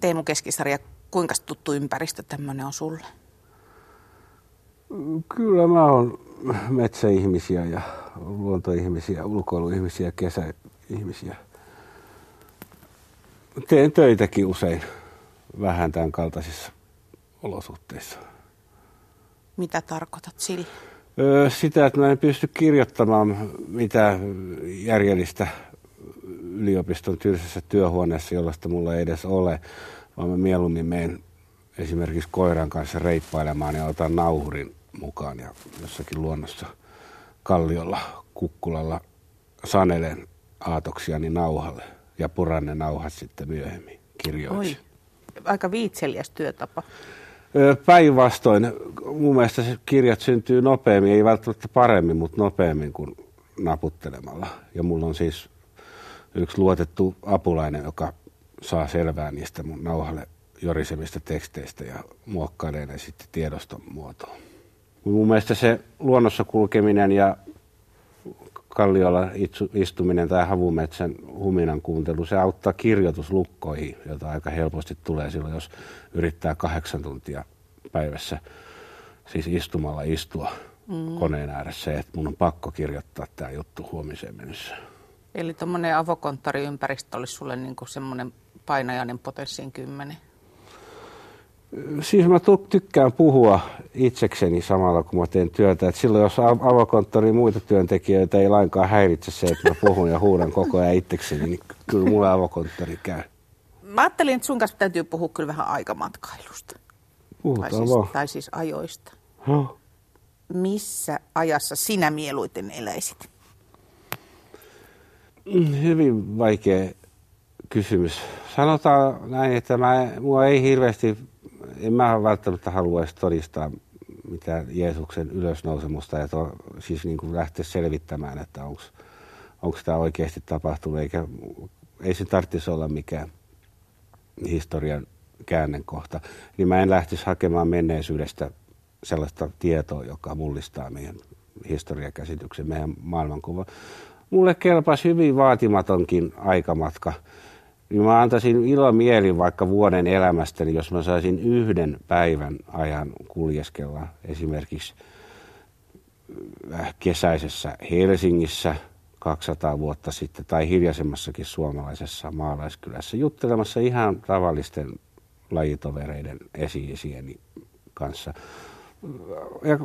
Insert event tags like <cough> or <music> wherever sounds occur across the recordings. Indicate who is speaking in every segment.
Speaker 1: Teemu Keskisarja, kuinka tuttu ympäristö tämmöinen on sulle?
Speaker 2: Kyllä mä oon metsäihmisiä ja luontoihmisiä, ulkoiluihmisiä, kesäihmisiä. Teen töitäkin usein vähän tämän kaltaisissa olosuhteissa.
Speaker 1: Mitä tarkoitat sillä?
Speaker 2: Sitä, että mä en pysty kirjoittamaan mitään järjellistä yliopiston tylsässä työhuoneessa, jollaista mulla ei edes ole, vaan mä mieluummin menen esimerkiksi koiran kanssa reippailemaan ja otan nauhurin mukaan ja jossakin luonnossa kalliolla, kukkulalla sanelen aatoksiani nauhalle ja puran ne nauhat sitten myöhemmin kirjoiksi. Oi,
Speaker 1: aika viitseliäs työtapa.
Speaker 2: Päinvastoin, mun mielestä se kirjat syntyy nopeammin, ei välttämättä paremmin, mutta nopeammin kuin naputtelemalla. Ja mulla on siis yksi luotettu apulainen, joka saa selvää niistä mun nauhalle jorisemista teksteistä ja muokkailee ne sitten tiedoston muotoon. Mun mielestä se luonnossa kulkeminen ja kalliolla istuminen tai havumetsän huminan kuuntelu, se auttaa kirjoituslukkoihin, jota aika helposti tulee silloin, jos yrittää kahdeksan tuntia päivässä siis istumalla istua mm. koneen ääressä, että mun on pakko kirjoittaa tämä juttu huomiseen mennessä.
Speaker 1: Eli tuommoinen avokonttoriympäristö olisi sulle niin semmoinen painajainen potenssiin kymmenen?
Speaker 2: Siis mä tykkään puhua itsekseni samalla, kun mä teen työtä. Et silloin jos avokonttori muita työntekijöitä ei lainkaan häiritse se, että mä puhun ja huudan koko ajan itsekseni, niin kyllä mulla avokonttori käy.
Speaker 1: Mä ajattelin, että sun kanssa täytyy puhua kyllä vähän aikamatkailusta.
Speaker 2: Puhutaan
Speaker 1: tai
Speaker 2: siis, vaan.
Speaker 1: Tai siis ajoista.
Speaker 2: No.
Speaker 1: Missä ajassa sinä mieluiten eläisit?
Speaker 2: Hyvin vaikea kysymys. Sanotaan näin, että mä, mua ei hirveästi en mä välttämättä haluaisi todistaa mitään Jeesuksen ylösnousemusta ja to, siis niin kuin lähteä selvittämään, että onko tämä oikeasti tapahtunut, eikä ei se tarvitsisi olla mikään historian käännekohta. Niin mä en lähtisi hakemaan menneisyydestä sellaista tietoa, joka mullistaa meidän historiakäsityksen, meidän maailmankuva. Mulle kelpasi hyvin vaatimatonkin aikamatka – niin mä antaisin ilomielin vaikka vuoden elämästäni, jos mä saisin yhden päivän ajan kuljeskella. Esimerkiksi äh, kesäisessä Helsingissä 200 vuotta sitten tai hiljaisemmassakin suomalaisessa maalaiskylässä juttelemassa ihan tavallisten lajitovereiden esi-isieni kanssa – ja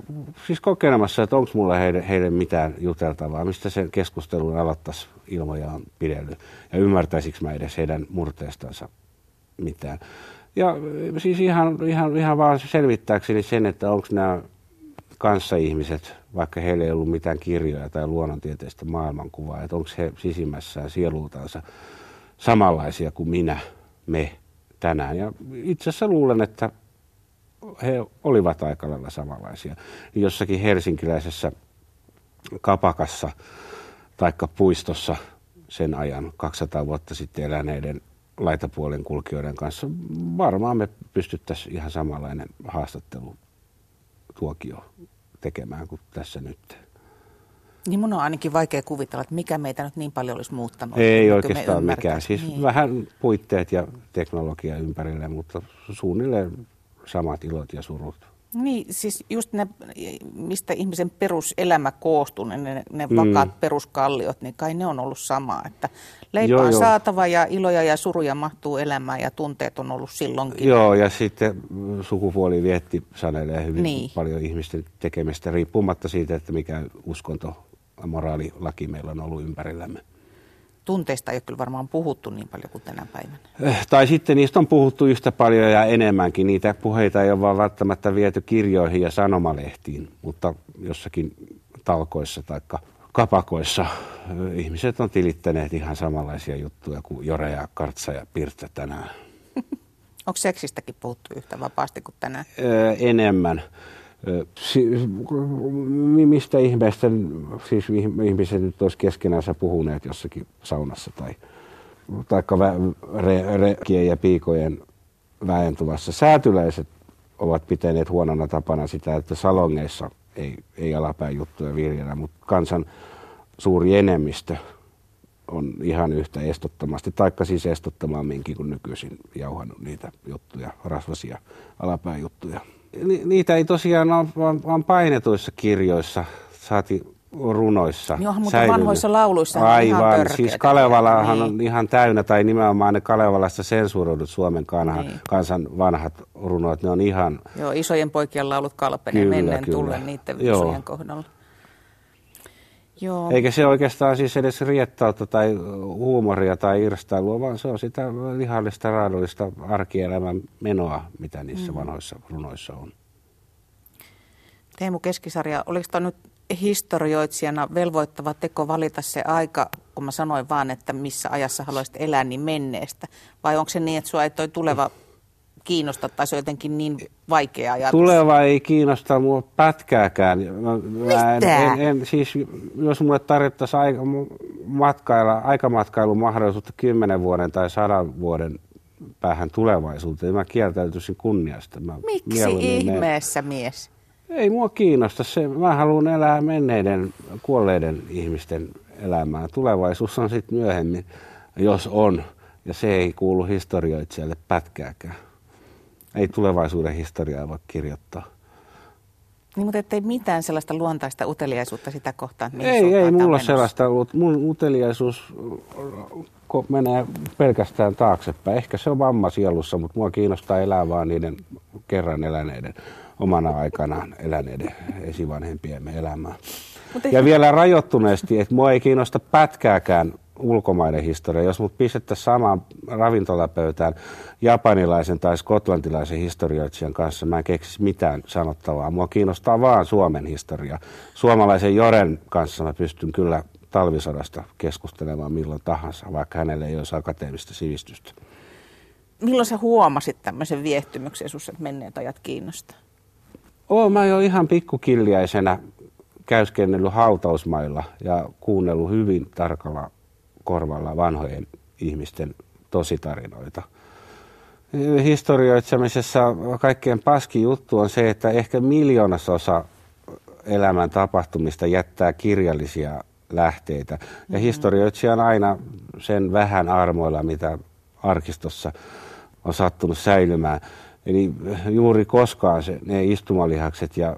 Speaker 2: siis kokeilemassa, että onko mulla heille, heille mitään juteltavaa, mistä sen keskustelun aloittaisi ilmoja on pidellyt. Ja ymmärtäisikö mä edes heidän murteestansa mitään. Ja siis ihan, ihan, ihan vaan selvittääkseni sen, että onko nämä kanssaihmiset, vaikka heillä ei ollut mitään kirjoja tai luonnontieteistä maailmankuvaa, että onko he sisimmässään sielultansa samanlaisia kuin minä, me tänään. Ja itse asiassa luulen, että he olivat aika lailla samanlaisia. Jossakin helsinkiläisessä kapakassa tai puistossa sen ajan 200 vuotta sitten eläneiden laitapuolen kulkijoiden kanssa varmaan me pystyttäisiin ihan samanlainen haastattelu tuokio tekemään kuin tässä nyt.
Speaker 1: Niin mun on ainakin vaikea kuvitella, että mikä meitä nyt niin paljon olisi muuttanut.
Speaker 2: Ei oikeastaan mikään. Siis niin. vähän puitteet ja teknologia ympärille, mutta suunnilleen samat ilot ja surut.
Speaker 1: Niin, siis just ne, mistä ihmisen peruselämä koostuu, ne, ne mm. vakaat peruskalliot, niin kai ne on ollut sama. Että leipä on saatava ja iloja ja suruja mahtuu elämään ja tunteet on ollut silloinkin.
Speaker 2: Joo, ja sitten sukupuoli vietti sanelee hyvin niin. paljon ihmisten tekemistä, riippumatta siitä, että mikä uskonto, moraalilaki meillä on ollut ympärillämme
Speaker 1: tunteista ei ole kyllä varmaan puhuttu niin paljon kuin tänä päivänä.
Speaker 2: Eh, tai sitten niistä on puhuttu yhtä paljon ja enemmänkin. Niitä puheita ei ole vaan välttämättä viety kirjoihin ja sanomalehtiin, mutta jossakin talkoissa tai kapakoissa eh, ihmiset on tilittäneet ihan samanlaisia juttuja kuin Jore ja Kartsa ja Pirtta tänään. <laughs>
Speaker 1: Onko seksistäkin puhuttu yhtä vapaasti kuin tänään?
Speaker 2: Öö, enemmän mistä ihmeestä siis ihmiset nyt olisi keskenänsä puhuneet jossakin saunassa tai taikka re, rekien ja piikojen väentuvassa. Säätyläiset ovat pitäneet huonona tapana sitä, että salongeissa ei, ei alapäin juttuja viljellä, mutta kansan suuri enemmistö on ihan yhtä estottomasti, taikka siis estottomamminkin kuin nykyisin jauhannut niitä juttuja, rasvasia alapääjuttuja. Ni, niitä ei tosiaan ole vaan, vaan painetuissa kirjoissa, saati runoissa
Speaker 1: Joo, mutta säilynyt. vanhoissa lauluissa
Speaker 2: Aivan,
Speaker 1: ihan törkeitä.
Speaker 2: siis Kalevalahan niin. on ihan täynnä, tai nimenomaan ne Kalevalasta sensuroidut Suomen kanhan, niin. kansan vanhat runot, ne on ihan...
Speaker 1: Joo, isojen poikien laulut kalpenee menneen tullen niiden isojen kohdalla.
Speaker 2: Joo. Eikä se oikeastaan siis edes riettautta tai huumoria tai irstailua, vaan se on sitä lihallista, raadollista arkielämän menoa, mitä niissä mm. vanhoissa runoissa on.
Speaker 1: Teemu Keskisarja, oliko tämä nyt historioitsijana velvoittava teko valita se aika, kun mä sanoin vaan, että missä ajassa haluaisit elää, niin menneestä? Vai onko se niin, että sua ei toi tuleva kiinnosta tai se on jotenkin niin vaikea ajatus?
Speaker 2: Tuleva ei kiinnosta mua pätkääkään. Mä,
Speaker 1: mä en, en,
Speaker 2: en, siis jos mulle tarjottaisiin aika, matkailla, aikamatkailun mahdollisuutta 10 vuoden tai 100 vuoden päähän tulevaisuuteen, niin mä kieltäytyisin kunniasta. Mä
Speaker 1: Miksi ihmeessä menen. mies?
Speaker 2: Ei mua kiinnosta se. Mä haluan elää menneiden, kuolleiden ihmisten elämää. Tulevaisuus on sitten myöhemmin, jos on. Ja se ei kuulu historioitsijalle pätkääkään. Ei tulevaisuuden historiaa voi kirjoittaa.
Speaker 1: Niin, mutta ettei mitään sellaista luontaista uteliaisuutta sitä kohtaan,
Speaker 2: että Ei, ei mulla sellaista ollut. Mun uteliaisuus menee pelkästään taaksepäin. Ehkä se on vamma sielussa, mutta mua kiinnostaa elää vaan niiden kerran eläneiden omana aikanaan eläneiden esivanhempiemme elämää. Ja vielä rajoittuneesti, että mua ei kiinnosta pätkääkään ulkomaiden historia. Jos mut pistettäisiin samaan ravintolapöytään japanilaisen tai skotlantilaisen historioitsijan kanssa, mä en keksisi mitään sanottavaa. Mua kiinnostaa vaan Suomen historia. Suomalaisen Joren kanssa mä pystyn kyllä talvisodasta keskustelemaan milloin tahansa, vaikka hänelle ei olisi akateemista sivistystä.
Speaker 1: Milloin sä huomasit tämmöisen viehtymyksen sinussa, että menneet ajat kiinnostaa?
Speaker 2: Oon mä jo ihan pikkukiljaisena käyskennellyt hautausmailla ja kuunnellut hyvin tarkalla korvalla vanhojen ihmisten tositarinoita. Historioitsemisessa kaikkein paski juttu on se, että ehkä miljoonasosa elämän tapahtumista jättää kirjallisia lähteitä. Ja mm-hmm. historioitsija on aina sen vähän armoilla, mitä arkistossa on sattunut säilymään. Eli juuri koskaan se, ne istumalihakset ja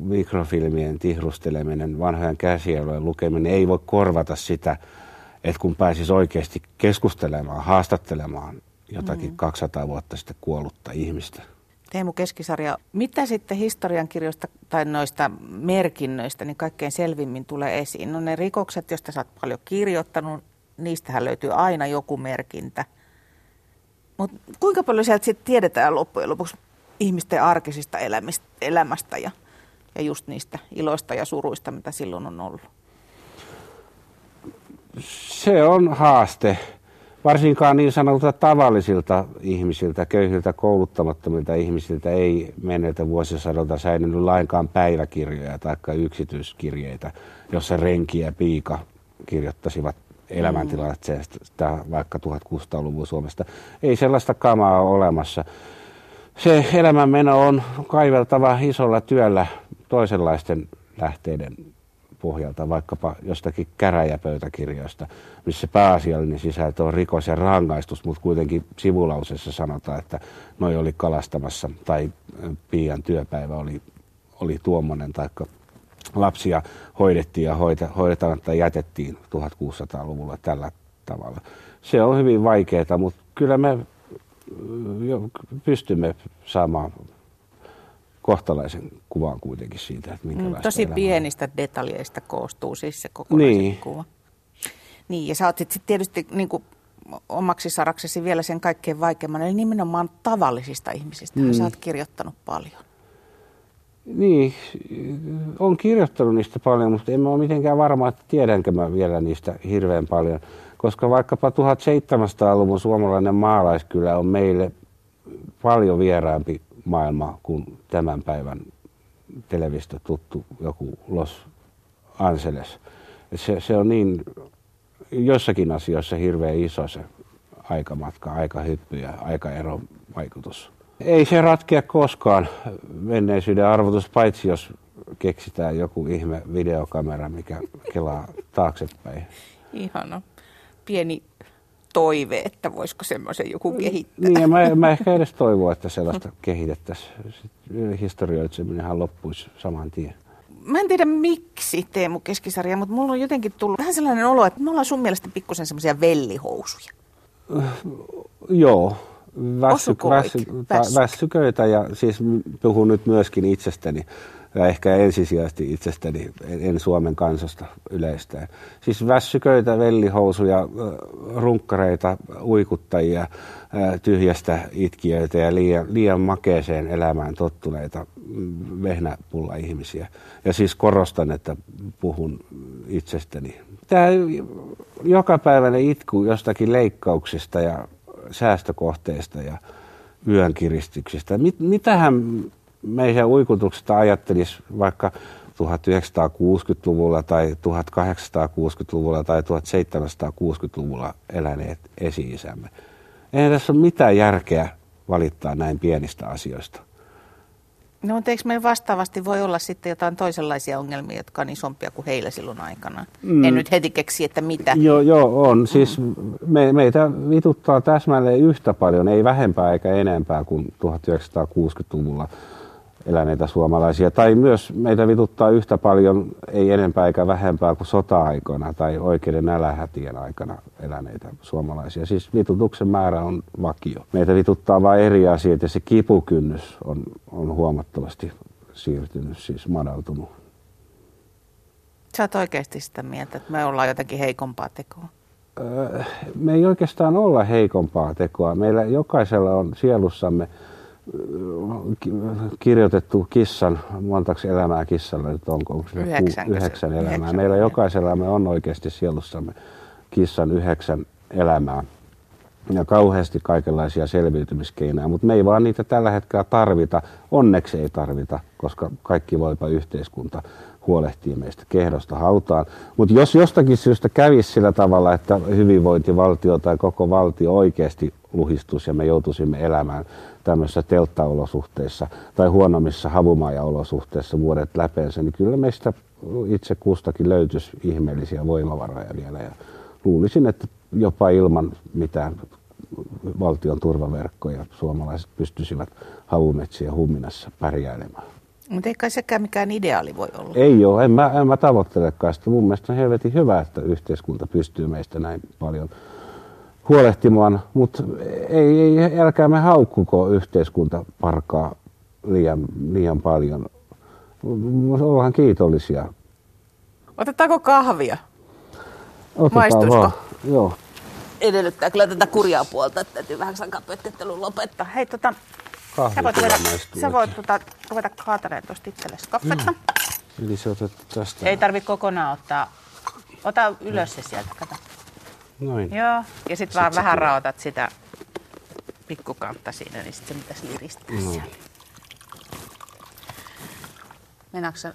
Speaker 2: mikrofilmien tihrusteleminen, vanhojen käsialojen lukeminen ei voi korvata sitä, että kun pääsis oikeasti keskustelemaan, haastattelemaan jotakin mm. 200 vuotta sitten kuollutta ihmistä.
Speaker 1: Teemu Keskisarja, mitä sitten historiankirjoista tai noista merkinnöistä niin kaikkein selvimmin tulee esiin? No ne rikokset, joista sä oot paljon kirjoittanut, niistähän löytyy aina joku merkintä – mutta kuinka paljon sieltä sitten tiedetään loppujen lopuksi ihmisten arkisista elämistä, elämästä ja, ja just niistä iloista ja suruista, mitä silloin on ollut?
Speaker 2: Se on haaste. Varsinkaan niin sanotulta tavallisilta ihmisiltä, köyhiltä, kouluttamattomilta ihmisiltä ei menneiltä vuosisadolta säilynyt lainkaan päiväkirjoja tai yksityiskirjeitä, jossa renki ja piika kirjoittasivat elämäntilanteesta vaikka 1600-luvun Suomesta. Ei sellaista kamaa ole olemassa. Se elämänmeno on kaiveltava isolla työllä toisenlaisten lähteiden pohjalta, vaikkapa jostakin käräjäpöytäkirjoista, missä pääasiallinen sisältö on rikos ja rangaistus, mutta kuitenkin sivulausessa sanotaan, että noi oli kalastamassa tai Piian työpäivä oli, oli tuommoinen, taikka lapsia hoidettiin ja hoita, hoidetamatta jätettiin 1600-luvulla tällä tavalla. Se on hyvin vaikeaa, mutta kyllä me pystymme saamaan kohtalaisen kuvan kuitenkin siitä, että minkälaista mm,
Speaker 1: Tosi pienistä on. detaljeista koostuu siis se kokonaisen niin. kuva. Niin, ja sä oot sitten tietysti niin kuin omaksi saraksesi vielä sen kaikkein vaikeimman, eli nimenomaan tavallisista ihmisistä. Mm. Sä oot kirjoittanut paljon.
Speaker 2: Niin, on kirjoittanut niistä paljon, mutta en ole mitenkään varma, että tiedänkö mä vielä niistä hirveän paljon. Koska vaikkapa 1700-luvun suomalainen maalaiskylä on meille paljon vieraampi maailma kuin tämän päivän televistä tuttu joku Los Angeles. Se, se on niin jossakin asioissa hirveän iso se aikamatka, aikahyppy ja aikaeron vaikutus. Ei se ratkea koskaan menneisyyden arvotus, paitsi jos keksitään joku ihme videokamera, mikä kelaa taaksepäin.
Speaker 1: Ihana. pieni toive, että voisiko semmoisen joku kehittää.
Speaker 2: Niin, ja mä, mä ehkä edes toivon, että sellaista kehitettäisiin. Historioitseminenhan loppuisi saman tien.
Speaker 1: Mä en tiedä miksi Teemu Keskisarja, mutta mulla on jotenkin tullut vähän sellainen olo, että me ollaan sun mielestä pikkusen semmoisia vellihousuja.
Speaker 2: Joo, väsy, väsy, väsyköitä ja siis puhun nyt myöskin itsestäni ja ehkä ensisijaisesti itsestäni, en Suomen kansasta yleistään. Siis väsyköitä, vellihousuja, runkkareita, uikuttajia, tyhjästä itkiöitä ja liian, liian makeeseen elämään tottuneita mm, vehnäpulla ihmisiä. Ja siis korostan, että puhun itsestäni. Tämä jokapäiväinen itku jostakin leikkauksista ja säästökohteista ja yönkiristyksistä. Mit, mitähän meidän uikutuksesta ajattelisi vaikka 1960-luvulla tai 1860-luvulla tai 1760-luvulla eläneet esi-isämme. Eihän tässä ole mitään järkeä valittaa näin pienistä asioista.
Speaker 1: No mutta eikö meillä vastaavasti voi olla sitten jotain toisenlaisia ongelmia, jotka on isompia kuin heillä silloin aikana? Mm. En nyt heti keksi, että mitä.
Speaker 2: Joo, joo on. Siis me, meitä vituttaa täsmälleen yhtä paljon, ei vähempää eikä enempää kuin 1960-luvulla eläneitä suomalaisia. Tai myös meitä vituttaa yhtä paljon, ei enempää eikä vähempää kuin sota-aikana tai oikeiden nälähätien aikana eläneitä suomalaisia. Siis vitutuksen määrä on vakio. Meitä vituttaa vain eri asiat ja se kipukynnys on, on huomattavasti siirtynyt, siis madaltunut.
Speaker 1: Sä oot oikeasti sitä mieltä, että me ollaan jotenkin heikompaa tekoa?
Speaker 2: Öö, me ei oikeastaan olla heikompaa tekoa. Meillä jokaisella on sielussamme kirjoitettu kissan, montaksi elämää kissalle nyt onko? onko
Speaker 1: yhdeksän,
Speaker 2: yhdeksän elämää. Yhdeksän, Meillä jokaisella me on oikeasti sielussamme kissan yhdeksän elämää ja kauheasti kaikenlaisia selviytymiskeinoja, mutta me ei vaan niitä tällä hetkellä tarvita. Onneksi ei tarvita, koska kaikki voipa yhteiskunta huolehtii meistä kehdosta hautaan. Mutta jos jostakin syystä kävisi sillä tavalla, että hyvinvointivaltio tai koko valtio oikeasti luhistus ja me joutuisimme elämään tämmöisissä telttaolosuhteissa tai huonommissa havumaja-olosuhteissa vuodet läpeensä, niin kyllä meistä itse kustakin löytyisi ihmeellisiä voimavaroja vielä. Ja luulisin, että jopa ilman mitään valtion turvaverkkoja suomalaiset pystyisivät havumetsiä humminassa pärjäilemään.
Speaker 1: Mutta ei kai sekään mikään ideaali voi olla.
Speaker 2: Ei ole, en mä, en mä tavoittelekaan sitä. Mun mielestä on helvetin hyvä, että yhteiskunta pystyy meistä näin paljon huolehtimaan, mutta ei, ei, älkää me haukkuko yhteiskunta parkaa liian, liian paljon. Ollaan kiitollisia.
Speaker 1: Otetaanko kahvia?
Speaker 2: Otetaan Maistuisiko? Vaan. Joo.
Speaker 1: Edellyttää kyllä tätä kurjaa puolta, että täytyy vähän sankaa pötkettelun lopettaa. Hei, tota, sä voit, ruveta, sä voit tota, ruveta kaatareen tuosta itsellesi kaffetta.
Speaker 2: Mm. Eli se otet tästä.
Speaker 1: Ei tarvi kokonaan ottaa. Ota ylös se sieltä, kato.
Speaker 2: Noin.
Speaker 1: Joo, ja sitten vaan vähän tulee. raotat sitä pikkukantta siinä, niin sitten se pitäisi liristää no. siellä. Meinaatko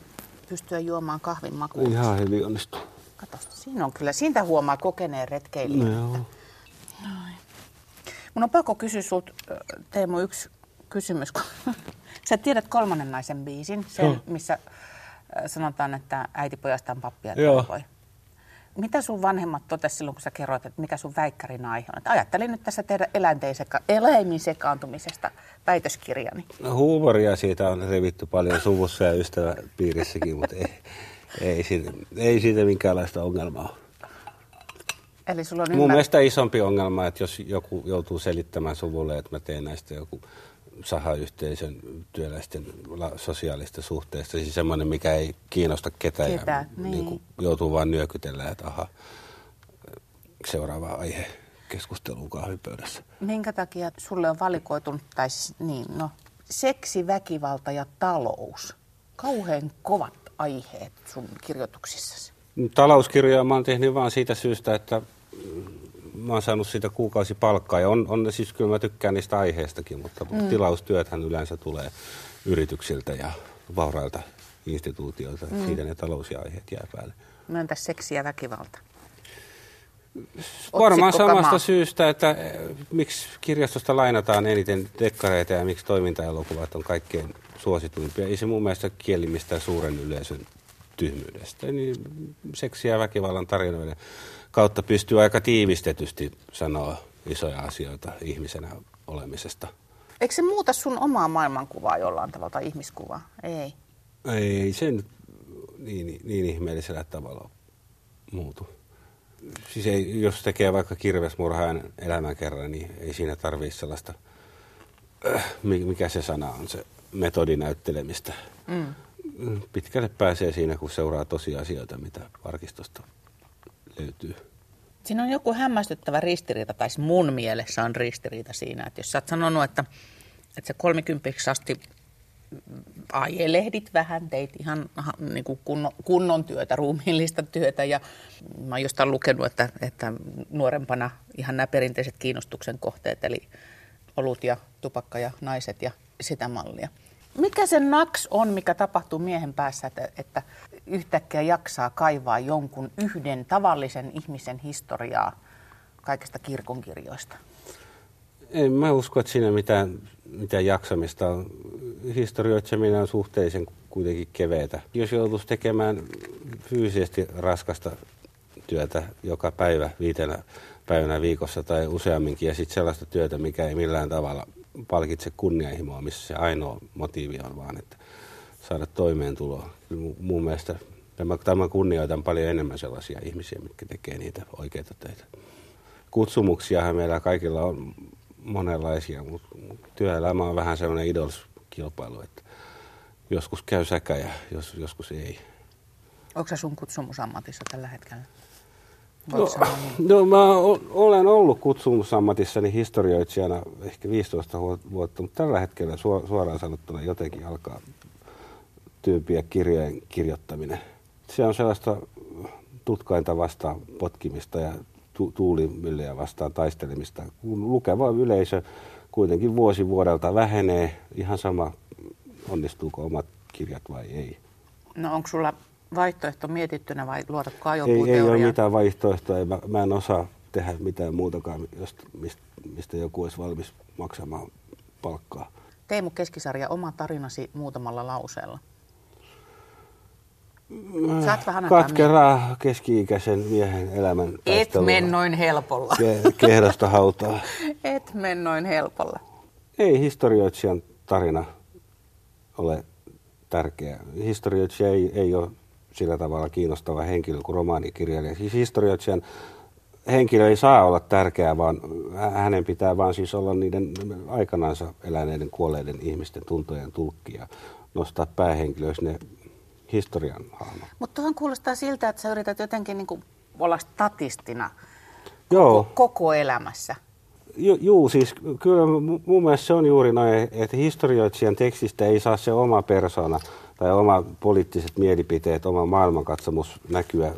Speaker 1: pystyä juomaan kahvin makua?
Speaker 2: Ihan hyvin onnistuu.
Speaker 1: Kato, siinä on kyllä, siitä huomaa kokeneen retkeilijä. No, joo. Mun on pakko kysyä sulta, Teemu, yksi kysymys. <laughs> Sä tiedät kolmannen naisen biisin, sen, missä sanotaan, että äiti pojastaan pappia toivoi mitä sun vanhemmat totesivat silloin, kun sä kerroit, että mikä sun väikkärin aihe on? Että ajattelin nyt tässä tehdä eläinten seka- eläimin sekaantumisesta väitöskirjani.
Speaker 2: No, huumoria siitä on revitty paljon suvussa ja ystäväpiirissäkin, mutta ei, ei, siitä, ei siitä minkäänlaista ongelmaa ole.
Speaker 1: Eli sulla on
Speaker 2: Mun ymmär... mielestä isompi ongelma, että jos joku joutuu selittämään suvulle, että mä teen näistä joku sahayhteisön työläisten sosiaalista suhteista, siis semmoinen, mikä ei kiinnosta ketään Ketä, ja niin. Niin kuin joutuu vain nyökytellä, että aha, seuraava aihe keskusteluun kahvipöydässä.
Speaker 1: Minkä takia sulle on valikoitunut, tai siis niin, no, seksi, väkivalta ja talous. Kauhean kovat aiheet sun kirjoituksissasi.
Speaker 2: Talouskirjoja mä oon tehnyt vaan siitä syystä, että mä oon saanut siitä kuukausipalkkaa ja on, on siis kyllä mä tykkään niistä aiheistakin, mutta mm. tilaustyöthän yleensä tulee yrityksiltä ja vaurailta instituutioilta, mm. siitä ne talous ja aiheet jää päälle.
Speaker 1: No entäs seksi ja väkivalta?
Speaker 2: Varmaan samasta kamaa. syystä, että eh, miksi kirjastosta lainataan eniten dekkareita ja miksi toimintaelokuvat on kaikkein suosituimpia. Ei se mun mielestä kieli mistään suuren yleisön tyhmyydestä. Niin seksiä ja väkivallan tarinoiden kautta pystyy aika tiivistetysti sanoa isoja asioita ihmisenä olemisesta.
Speaker 1: Eikö se muuta sun omaa maailmankuvaa jollain tavalla ihmiskuvaa? Ei.
Speaker 2: Ei se nyt niin, niin ihmeellisellä tavalla muutu. Siis ei, jos tekee vaikka kirvesmurhaajan elämän kerran, niin ei siinä tarvitse sellaista, äh, mikä se sana on, se metodinäyttelemistä. Mm. Pitkälle pääsee siinä, kun seuraa tosiasioita, mitä arkistosta löytyy.
Speaker 1: Siinä on joku hämmästyttävä ristiriita, tai mun mielessä on ristiriita siinä, että jos sä oot sanonut, että, että se kolmikymppiksi asti ajelehdit vähän, teit ihan niin kuin kunnon, kunnon työtä, ruumiillista työtä ja mä oon jostain lukenut, että, että nuorempana ihan nämä perinteiset kiinnostuksen kohteet, eli olut ja tupakka ja naiset ja sitä mallia. Mikä se naks on, mikä tapahtuu miehen päässä, että, että yhtäkkiä jaksaa kaivaa jonkun yhden tavallisen ihmisen historiaa kaikista kirkonkirjoista?
Speaker 2: En mä usko, että siinä mitään, mitään jaksamista on. Historioitseminen on suhteellisen kuitenkin keveitä. Jos joutuisi tekemään fyysisesti raskasta työtä joka päivä viitenä päivänä viikossa tai useamminkin ja sitten sellaista työtä, mikä ei millään tavalla palkitse kunnianhimoa, missä se ainoa motiivi on vaan, että saada toimeentuloa. Mun mielestä tämä kunnioitan paljon enemmän sellaisia ihmisiä, mitkä tekee niitä oikeita töitä. Kutsumuksiahan meillä kaikilla on monenlaisia, mutta työelämä on vähän sellainen idolskilpailu, että joskus käy säkä ja jos, joskus ei.
Speaker 1: Onko se sun kutsumusammatissa tällä hetkellä?
Speaker 2: No, niin? no mä olen ollut kutsumusammatissani historioitsijana ehkä 15 vuotta, mutta tällä hetkellä suoraan sanottuna jotenkin alkaa tyypiä kirjojen kirjoittaminen. Se on sellaista tutkainta vastaan potkimista ja tu- tuulimyllyjä vastaan taistelemista. Kun lukeva yleisö kuitenkin vuosi vuodelta vähenee, ihan sama onnistuuko omat kirjat vai ei.
Speaker 1: No onko sulla vaihtoehto mietittynä vai luotatko
Speaker 2: ajopuuteoriaan? Ei, ei ole mitään vaihtoehtoa. Mä, mä en osaa tehdä mitään muutakaan, josta, mistä, mistä joku olisi valmis maksamaan palkkaa.
Speaker 1: Teemu Keskisarja, oma tarinasi muutamalla lauseella.
Speaker 2: Saat vähän Katkeraa keski-ikäisen miehen elämän
Speaker 1: Et men noin helpolla.
Speaker 2: Ke- kehdosta hautaa. <laughs>
Speaker 1: Et men noin helpolla.
Speaker 2: Ei historioitsijan tarina ole tärkeä. Historioitsija ei, ei ole sillä tavalla kiinnostava henkilö kuin romaanikirjailija. Siis historioitsijan henkilö ei saa olla tärkeä, vaan hänen pitää vaan siis olla niiden aikanaansa eläneiden kuolleiden ihmisten tuntojen tulkki ja nostaa päähenkilöiksi ne historian hahmo.
Speaker 1: Mutta tuohon kuulostaa siltä, että sä yrität jotenkin niin kuin olla statistina Joo. Koko, koko elämässä.
Speaker 2: Ju, juu, siis kyllä mun mielestä se on juuri noin, että historioitsijan tekstistä ei saa se oma persona tai oma poliittiset mielipiteet, oma maailmankatsomus näkyä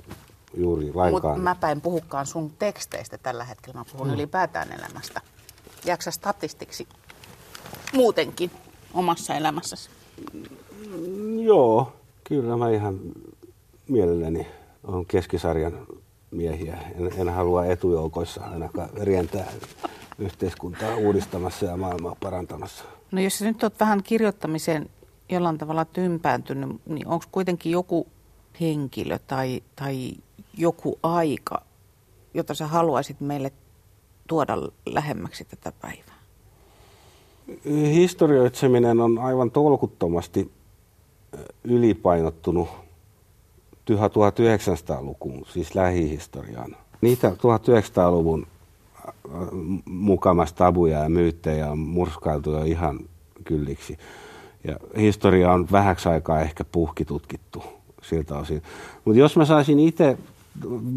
Speaker 2: juuri lainkaan.
Speaker 1: Mutta mäpä en puhukaan sun teksteistä tällä hetkellä, mä puhun hmm. ylipäätään elämästä. Jaksa statistiksi muutenkin omassa elämässäsi?
Speaker 2: Joo, Kyllä mä ihan mielelläni on keskisarjan miehiä. En, en halua etujoukoissa ainakaan rientää yhteiskuntaa uudistamassa ja maailmaa parantamassa.
Speaker 1: No jos nyt olet vähän kirjoittamiseen jollain tavalla tympääntynyt, niin onko kuitenkin joku henkilö tai, tai joku aika, jota sä haluaisit meille tuoda lähemmäksi tätä päivää?
Speaker 2: Historioitseminen on aivan tolkuttomasti ylipainottunut 1900-lukuun, siis lähihistoriaan. Niitä 1900-luvun äh, mukamasta tabuja ja myyttejä on murskailtu jo ihan kylliksi. Ja historia on vähäksi aikaa ehkä puhkitutkittu siltä osin. Mutta jos mä saisin itse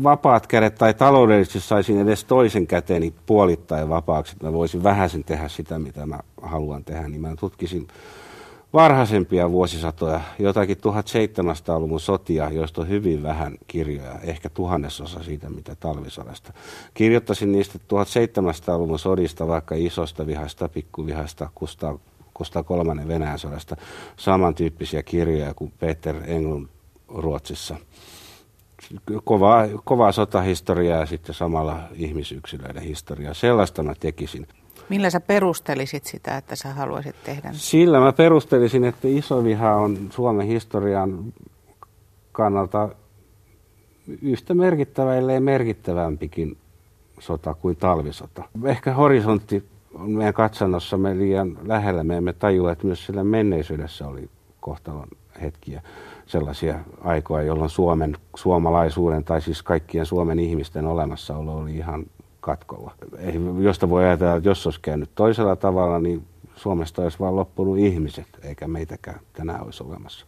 Speaker 2: vapaat kädet tai taloudellisesti saisin edes toisen käteeni puolittain vapaaksi, että mä voisin vähäisen tehdä sitä, mitä mä haluan tehdä, niin mä tutkisin varhaisempia vuosisatoja, jotakin 1700-luvun sotia, joista on hyvin vähän kirjoja, ehkä tuhannesosa siitä, mitä talvisodasta. Kirjoittaisin niistä 1700-luvun sodista, vaikka isosta vihasta, pikkuvihasta, Kustaa, Kustaa kolmannen Venäjän sodasta, samantyyppisiä kirjoja kuin Peter Englund Ruotsissa. Kovaa, kovaa sotahistoriaa ja sitten samalla ihmisyksilöiden historiaa. Sellaista mä tekisin.
Speaker 1: Millä sä perustelisit sitä, että sä haluaisit tehdä?
Speaker 2: Sillä mä perustelisin, että iso viha on Suomen historian kannalta yhtä merkittävä, ellei merkittävämpikin sota kuin talvisota. Ehkä horisontti on meidän katsannossamme liian lähellä. Me emme tajua, että myös sillä menneisyydessä oli kohtalon hetkiä sellaisia aikoja, jolloin Suomen, suomalaisuuden tai siis kaikkien Suomen ihmisten olemassaolo oli ihan katkolla. Ei, josta voi ajatella, että jos olisi käynyt toisella tavalla, niin Suomesta olisi vain loppunut ihmiset, eikä meitäkään tänään olisi olemassa.